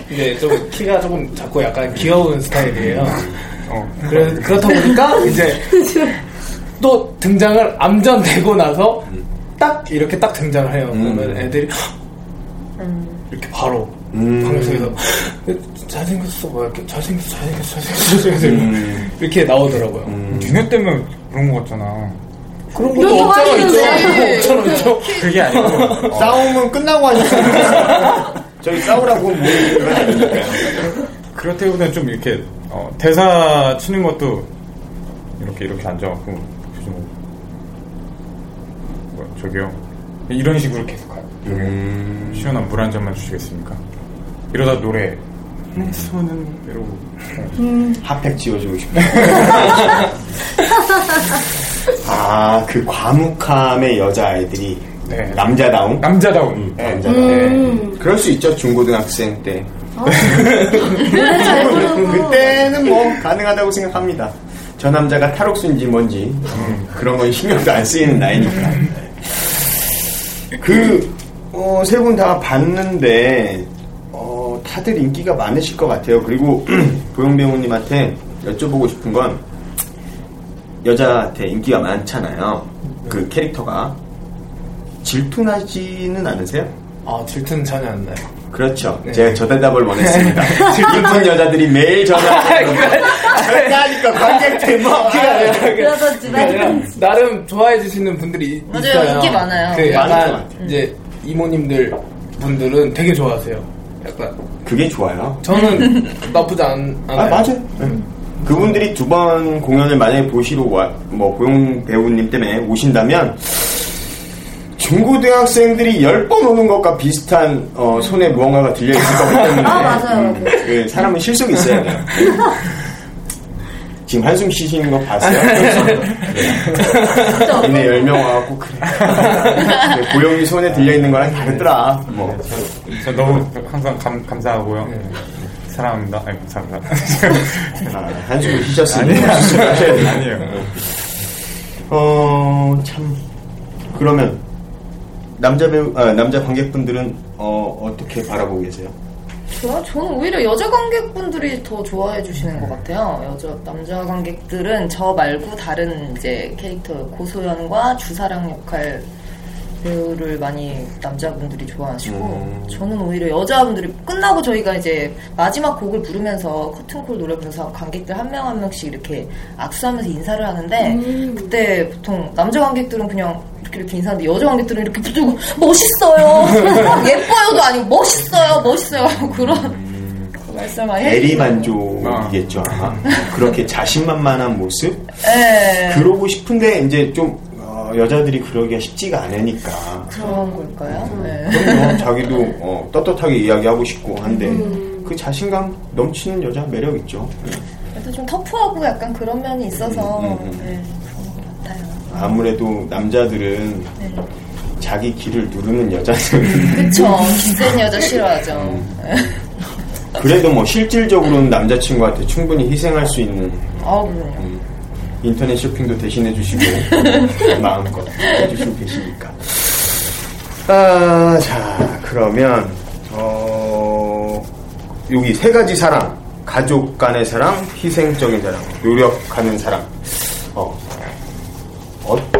이제 좀 키가 조금 작고 약간 귀여운 스타일이에요. 어, 그래, 그렇다 보니까 이제 또 등장을 암전되고 나서 딱 이렇게 딱 등장을 해요. 그러면 애들이 이렇게 바로 음. 방송에서 잘생겼어, 뭐 이렇게 잘생겼어, 잘생겼어, 잘생겼어, 잘생겼어 이렇게 나오더라고요. 니네 때문에 그런 거 같잖아. 그런 것도 거 없잖아. 있죠. 없잖아, 있죠. 그게 아니고 어, 싸움은 끝나고 하니까 저희 싸우라고 뭐 건. 그렇다기보다는 좀 이렇게 어, 대사 치는 것도 이렇게 이렇게 앉아갖고 저기요 이런 식으로 계속 가요. 음. 시원한 물 한 잔만 주시겠습니까? 이러다 노래 내 손은 이러고 핫팩 지워주고 싶어요. 아, 그 과묵함의 여자아이들이 네. 남자다움? 남자다운 네, 남자다움. 그럴 수 있죠, 중고등학생 때. 잘 부르고. 그때는 뭐 가능하다고 생각합니다. 저 남자가 탈옥수인지 뭔지 음, 그런 건 신경도 안 쓰이는 나이니까. 그세 분다 봤는데 어, 다들 인기가 많으실 것 같아요. 그리고 보영 배우님한테 여쭤보고 싶은 건 여자한테 인기가 많잖아요. 그 캐릭터가 질투나지는 않으세요? 아, 질투는 전혀 안 나요. 그렇죠. 제가 저 대답을 원했습니다. 슬픈 여자들이 매일 전화하고 전화하니까 관객들 뭐 그러던지만 나름 좋아해 주시는 분들이 맞아요. 있어요. 인기 많아요. 그 많을 것 약간 같아요. 이제 이모님들 분들은 되게 좋아하세요. 약간 그게 좋아요. 저는 나쁘지 않, 아 않아요. 맞아요. 네. 그분들이 두 번 공연을 만약에 보시러 와, 뭐 고용 배우님 때문에 오신다면 중고등학생들이 열 번 오는 것과 비슷한 어, 손에 무언가가 들려 있을 거기 때문에 아, 맞아요. 음, 그 사람은 실속이 있어야 돼요. 지금 한숨 쉬시는 거 봤어요? 네. 니네 열명 와갖고 그래. 네, 고용이 손에 들려 있는 거랑 다르더라. 뭐 저 너무 항상 감, 감사하고요. 사랑합니다. 아니 감사합니다. 아, 한숨을 쉬셨으니 아니에요. 아니에요. 어, 참. 그러면, 남자 배우, 아, 남자 관객분들은, 어, 어떻게 바라보고 계세요? 저요? 저는 오히려 여자 관객분들이 더 좋아해 주시는 것 같아요. 여자 남자 관객들은 저 말고 다른 이제 캐릭터 고소연과 주사랑 역할 배우를 많이 남자분들이 좋아하시고 음. 저는 오히려 여자분들이 끝나고 저희가 이제 마지막 곡을 부르면서 커튼콜 노래 부르면서 관객들 한 명한 명씩 이렇게 악수하면서 인사를 하는데 그때 보통 남자 관객들은 그냥 이렇게 인사하는데 여자 관객들은 이렇게 붙들고 멋있어요 예뻐요도 아니고 멋있어요 멋있어요 그런 대리만족이겠죠, 아마. 그렇게 자신만만한 모습? 네. 그러고 싶은데, 이제 좀, 어, 여자들이 그러기가 쉽지가 않으니까. 그런 걸까요? 네. 그럼요, 자기도, 어, 떳떳하게 이야기하고 싶고 한데, 그 자신감 넘치는 여자 매력 있죠. 그래도 좀 터프하고 약간 그런 면이 있어서 음, 음, 음. 네, 아무래도 남자들은 네. 자기 길을 누르는 여자는 그쵸. 기센 여자 싫어하죠. 네. 그래도 뭐 실질적으로는 남자친구한테 충분히 희생할 수 있는 아, 그럼요. 인터넷 쇼핑도 대신해 주시고 마음껏 해주시고 계시니까. 아, 자 그러면 어, 여기 세 가지 사랑, 가족 간의 사랑, 희생적인 사랑, 노력하는 사랑.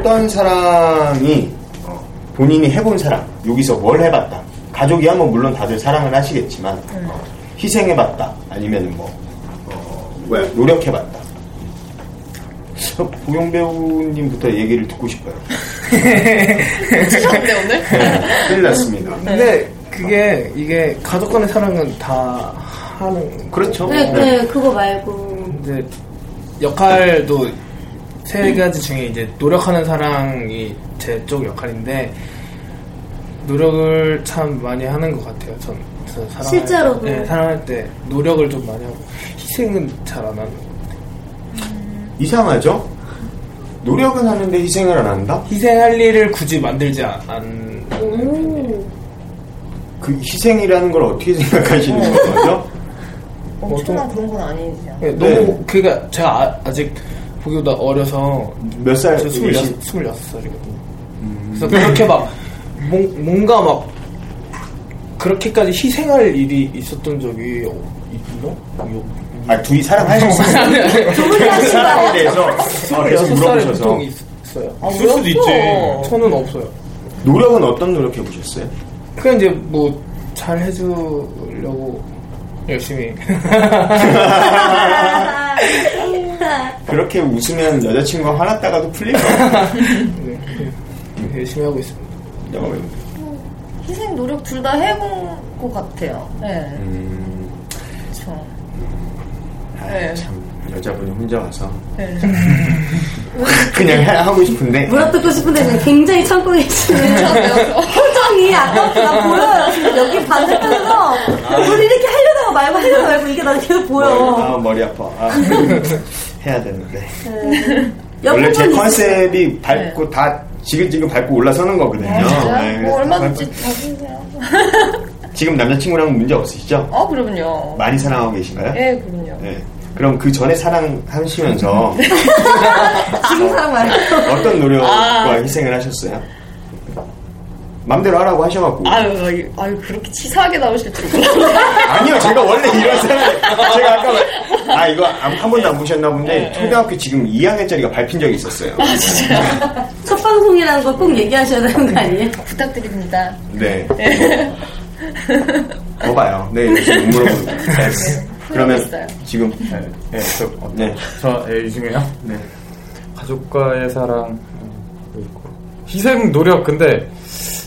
어, 어떤 사랑이 어, 본인이 해본 사랑, 여기서 뭘 해봤다. 가족이야 뭐 물론 다들 사랑을 하시겠지만 어, 희생해봤다. 아니면 뭐 어, 노력해봤다. 저 보영 배우님부터 얘기를 듣고 싶어요. 치셨는데 오늘? 큰일 났습니다. 근데 그게 이게 가족 간의 사랑은 다 하는 그렇죠. 네, 네, 그거 말고. 이제 역할도 세 가지 중에 이제 노력하는 사랑이 제 쪽 역할인데 노력을 참 많이 하는 것 같아요. 전, 사랑할, 실제로도? 네, 사랑할 때 노력을 좀 많이 하고 희생은 잘 안 하는. 이상하죠? 노력은 하는데 희생을 안 한다? 희생할 일을 굳이 만들지 않. 안- 오. 그 희생이라는 걸 어떻게 생각하시는 거죠? 엄청난 그런 건 아니죠. 네, 너무 그러니까 제가 아, 직 보기보다 어려서 몇 살? 저 26, 몇시- 26살이거든요. 그래서 그렇게 막 뭔, 뭔가 막 그렇게까지 희생할 일이 있었던 적이 어, 있나? 요- 아, 둘이 사랑하셨어요? 사랑에 대해서 어, 계속 26살에 물어보셔서 보통 있어요. 아, 있을 수도 있지. 저는 없어요. 노력은 어떤 노력 해보셨어요? 그냥 이제 뭐 잘 해주려고 열심히. 그렇게 웃으면 여자친구가 화났다가도 풀릴 거예요. 네, 열심히 하고 있습니다. 영업은. 희생 노력 둘 다 해본 것 같아요. 네. 음, 그렇죠. 아, 네. 참 여자분이 혼자 와서 네. 그냥 해- 하고 싶은데 물어뜯고 싶은데 지금 굉장히 참고 계시는 표정이 아까부터 나 보여요. 지금 여기 반대편에서 우리 이렇게 하려다가 말고 하려다가 말고 이게 나는 계속 보여. 아, 머리 아파. 아, 해야 되는데. 네. 원래 제 컨셉이 밟고 다 지글지글 밟고 올라서는 거거든요. 아, 진짜요? 네, 뭐 얼마든지 잡으세요. 지금 남자친구랑은 문제 없으시죠? 아, 그럼요. 많이 사랑하고 계신가요? 예, 그럼요. 네. 그럼 그 전에 사랑하시면서 지금 사람 말고. 어떤 노력과 아. 희생을 하셨어요? 맘대로 하라고 하셔갖고. 아유, 아유, 아유, 그렇게 치사하게 나오실 줄. 아니요, 제가 원래 이런 사람, 제가 아까, 말- 아, 이거 한, 한 번도 안 보셨나 본데, 초등학교 지금 2학년짜리가 밟힌 적이 있었어요. 첫 방송이라는 걸 꼭 얘기하셔야 되는 거 아니에요? 부탁드립니다. 네. 거 봐요. 네, 지금 물어보는 거예요. 네. 그러면 있어요. 지금, 네, 네, 저, 어, 네. 저 예, 이 중에요. 네. 가족과의 사랑 음, 희생 노력 근데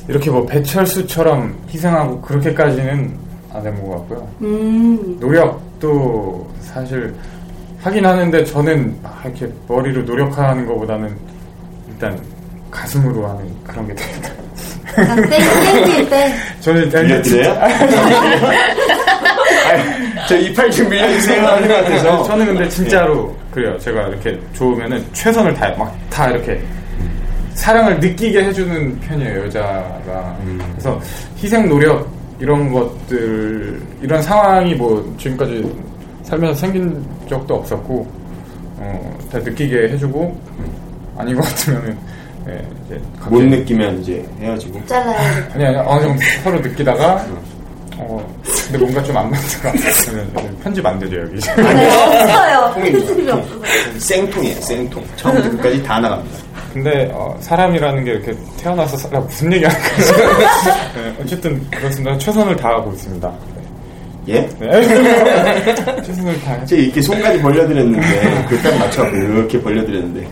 이렇게 뭐 배철수처럼 희생하고 그렇게까지는 안 해본 것 같고요. 음. 노력도 사실 하긴 하는데 저는 막 이렇게 머리로 노력하는 것보다는 일단 가슴으로 하는 그런 게 됩니다. 아, 땡, 땡길 때. 저는 들려드려요? 아니, 저 이팔 좀 밀려주세요 하는 것 같아서. 저는 근데 진짜로 그래요. 제가 이렇게 좋으면은 최선을 다막다 이렇게 사랑을 느끼게 해주는 편이에요 여자가. 그래서 희생 노력 이런 것들 이런 상황이 뭐 지금까지 살면서 생긴 적도 없었고 어, 다 느끼게 해주고 아닌 것 같으면은 예, 이제 못 갑자기- 느끼면 이제 헤어지고. 잘라야. 아니 아니 어느 정도 서로 느끼다가 어 근데 뭔가 좀 안 맞다가 그러면 편집 안 되죠 여기. 네, 없어요. 생통이에요, 생통. 처음부터 끝까지 다 나갑니다. 근데 어, 사람이라는 게 이렇게 태어나서 살아 무슨 얘기하는 거지? 네, 어쨌든 그렇습니다. 최선을 다하고 있습니다. 예? 네. 최선을 다. 제가 이렇게 손까지 벌려드렸는데, 그 딱 맞춰 이렇게 벌려드렸는데.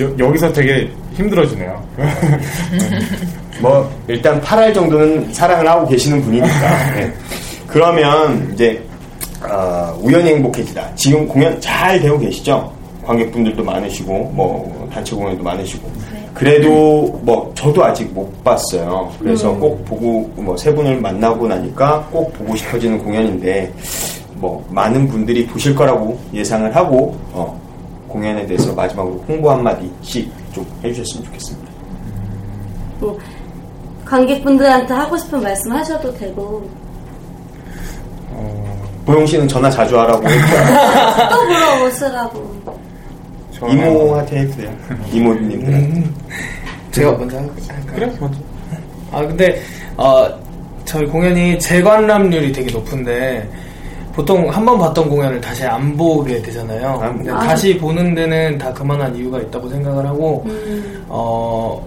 여, 여기서 되게 힘들어지네요. 뭐, 일단 8알 정도는 사랑을 하고 계시는 분이니까. 네. 그러면, 이제, 어, 우연히 행복해지다. 지금 공연 잘 되고 계시죠? 관객분들도 많으시고, 뭐, 단체 공연도 많으시고. 그래도, 뭐, 저도 아직 못 봤어요. 그래서 꼭 보고, 뭐, 세 분을 만나고 나니까 꼭 보고 싶어지는 공연인데, 뭐, 많은 분들이 보실 거라고 예상을 하고, 어, 공연에 대해서 마지막으로 홍보 한 마디씩 좀 해주셨으면 좋겠습니다. 뭐, 관객분들한테 하고 싶은 말씀 하셔도 되고. 어, 보영 씨는 전화 자주 하라고. 또 물어보시라고. 이모한테 해도 돼요. 이모님들한테. 제가 먼저 할까요? 그래 먼저. 아 근데 어, 저희 공연이 재관람률이 되게 높은데 보통 한 번 봤던 공연을 다시 안 보게 되잖아요. 아, 근데 아. 다시 보는 데는 다 그만한 이유가 있다고 생각을 하고 음. 어,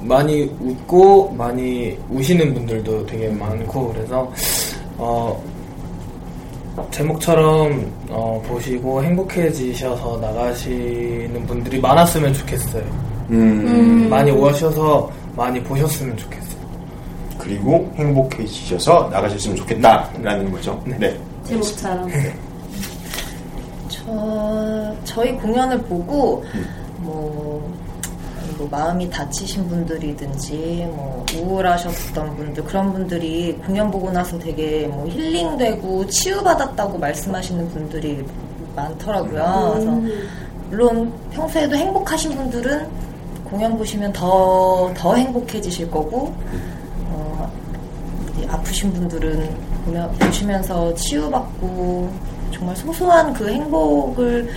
많이 웃고 많이 우시는 분들도 되게 많고 그래서 어, 제목처럼 어, 보시고 행복해지셔서 나가시는 분들이 많았으면 좋겠어요. 음, 많이 오셔서 많이 보셨으면 좋겠어요. 그리고 행복해지셔서 나가셨으면 좋겠다라는 거죠. 네. 제목처럼. 저, 저희 공연을 보고, 뭐, 뭐, 마음이 다치신 분들이든지, 뭐, 우울하셨던 분들, 그런 분들이 공연 보고 나서 되게 뭐 힐링되고 치유받았다고 말씀하시는 분들이 많더라고요. 그래서, 물론 평소에도 행복하신 분들은 공연 보시면 더, 더 행복해지실 거고, 어, 아프신 분들은 보면, 보시면서 치유받고 정말 소소한 그 행복을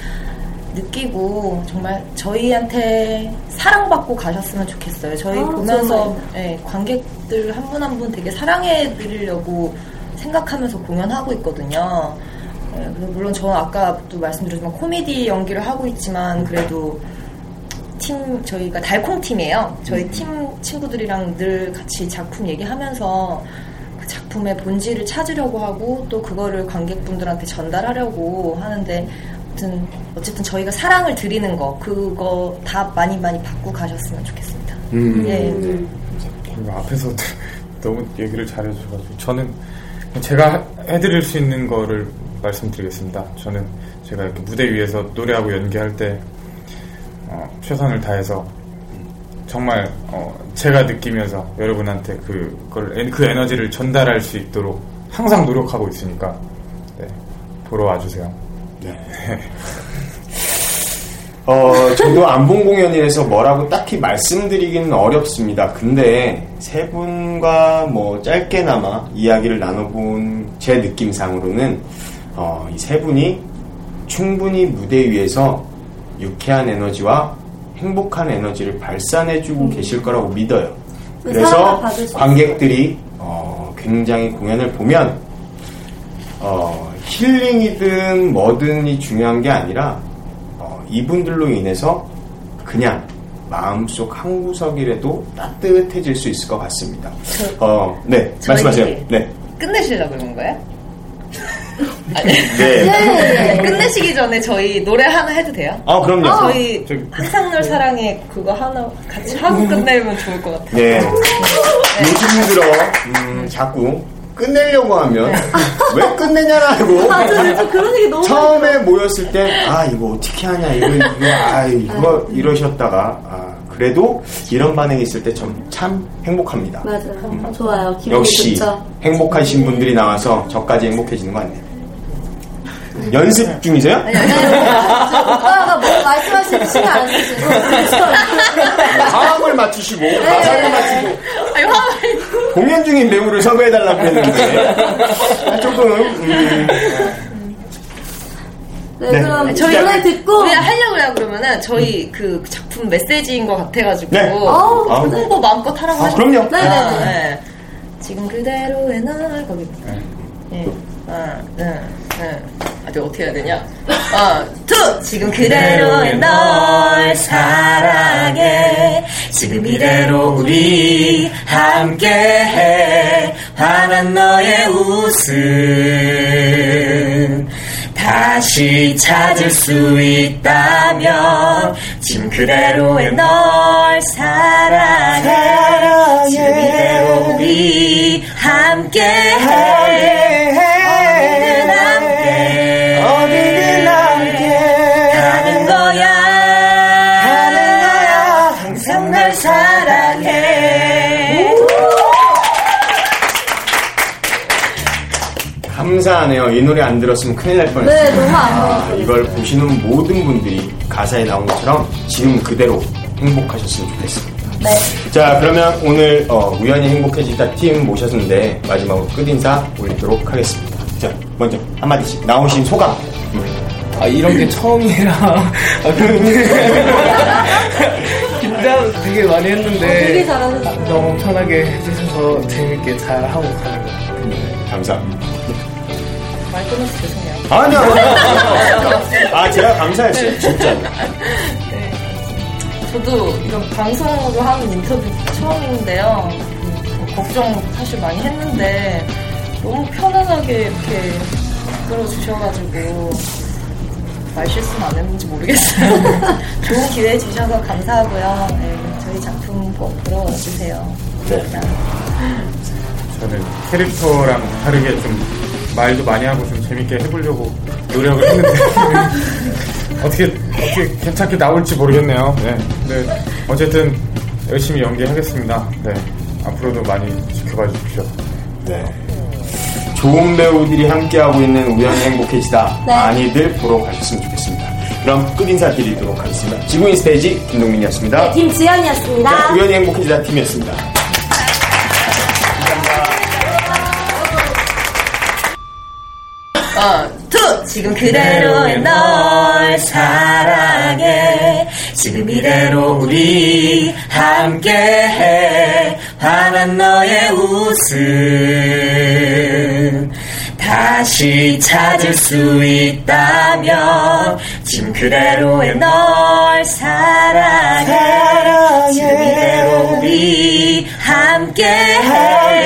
느끼고 정말 저희한테 사랑받고 가셨으면 좋겠어요. 저희 아, 보면서 예, 관객들 한분 한 분 되게 사랑해 드리려고 생각하면서 공연하고 있거든요. 예, 그리고 물론 저는 아까도 말씀드렸지만 코미디 연기를 하고 있지만 그래도 팀 저희가 달콩 팀이에요. 저희 팀 친구들이랑 늘 같이 작품 얘기하면서 그 작품의 본질을 찾으려고 하고 또 그거를 관객분들한테 전달하려고 하는데 어쨌든 어쨌든 저희가 사랑을 드리는 거 그거 다 많이 많이 받고 가셨으면 좋겠습니다. 음. 예. 그리고 앞에서 너무 얘기를 잘해주셔가지고 저는 제가 하- 해드릴 수 있는 거를 말씀드리겠습니다. 저는 제가 이렇게 무대 위에서 노래하고 연기할 때 어, 최선을 다해서 정말 어, 제가 느끼면서 여러분한테 그걸 에- 그 에너지를 전달할 수 있도록 항상 노력하고 있으니까 네, 보러 와주세요. 네. 어, 저도 안 본 공연이라서 뭐라고 딱히 말씀드리기는 어렵습니다. 근데 세 분과 뭐 짧게나마 이야기를 나눠본 제 느낌상으로는 어, 이 세 분이 충분히 무대 위에서 유쾌한 에너지와 행복한 에너지를 발산해주고 계실 거라고 믿어요. 그 그래서 관객들이 어, 굉장히 공연을 보면 어, 힐링이든 뭐든이 중요한 게 아니라 어, 이분들로 인해서 그냥 마음속 한 구석이라도 따뜻해질 수 있을 것 같습니다. 어, 네, 말씀하세요. 네. 끝내시려고 그런 거예요? 아니. 네. 끝내시기 전에 저희 노래 하나 해도 돼요? 아, 그럼요. 저희 저기- 항상 널 사랑해 그거 하나 같이 하고 끝내면 좋을 것 같아요. 네. 요즘 들어, 음, 자꾸 끝내려고 하면 왜 끝내냐라고 아, 저 진짜 그런 얘기 너무 처음에 모였을 때, 아, 이거 어떻게 하냐, 이거, 이거, 아, 이거, 이러셨다가, 아, 그래도 이런 반응이 있을 때 참, 참 행복합니다. 맞아요. 좋아요. 기분이 역시 좋죠. 행복하신 분들이 나와서 저까지 행복해지는 거 같네요. 연습 중이세요? 오빠가 뭐 말씀하시는 신경 안 쓰시고 화음을 맞추시고, 가사를 맞추고, 아니, 화면 공연 중인 배우를 섭외해달라고 했는데, 조금, 음, 네, 네. 그럼 저희 노래 듣고 우리 하려고 해요 그러면은 저희 그 작품 메시지인 것 같아가지고 네. 어우, 아, 홍보 마음껏 하라고 아, 하죠. 그럼요. 네네네. 아, 네. 지금 그대로의 날 거기. 네. 하나, 네, 네. 아, 내가 어떻게 해야 되냐? 아, two! 지금 그대로의 널 사랑해. 지금 이대로 우리 함께해. 환한 너의 웃음. 다시 찾을 수 있다면 지금 그대로의 널 사랑해 지금 이대로 우리 함께해 감사하네요. 이 노래 안 들었으면 큰일 날 뻔했어요. 네, 너무 안 아, 이걸 보시는 모든 분들이 가사에 나온 것처럼 지금 그대로 행복하셨으면 좋겠습니다. 네. 자, 그러면 오늘 어, 우연히 행복해지다 팀 모셨는데 마지막으로 끝인사 올리도록 하겠습니다. 자, 먼저 한마디씩 나오신 소감. 아 이런 게 처음이라 아, 그런데 긴장 되게 많이 했는데 어, 되게. 너무 편하게 해주셔서 재밌게 잘 하고 가는 것 같아요. 감사합니다. 말 끊어서 죄송해요 아니요. 아, 제가 감사했어요. 진짜. 저도 이런 방송으로 하는 인터뷰 처음인데요. 음, 걱정 사실 많이 했는데 너무 편안하게 이렇게 끌어주셔가지고 말 실수는 안 했는지 모르겠어요. 좋은 기회 주셔서 감사하고요. 네, 저희 작품 꼭 보러 와주세요. 네. 저는 캐릭터랑 다르게 좀 말도 많이 하고 좀 재밌게 해보려고 노력을 했는데 어떻게 어떻게 괜찮게 나올지 모르겠네요. 네. 네. 어쨌든 열심히 연기하겠습니다. 네. 앞으로도 많이 지켜봐 주십시오. 네. 좋은 배우들이 함께하고 있는 우연히 행복해지다. 네. 많이들 보러 가셨으면 좋겠습니다. 그럼 끝 인사 드리도록 하겠습니다. 지구인 스테이지 김동민이었습니다. 네, 김지연이었습니다. 자, 우연히 행복해지다 팀이었습니다. One, two! 지금 그대로의 널 사랑해. 지금 이대로 우리 함께해. 환한 너의 웃음. 다시 찾을 수 있다면 지금 그대로의 널 사랑해. 지금 이대로 우리 함께해.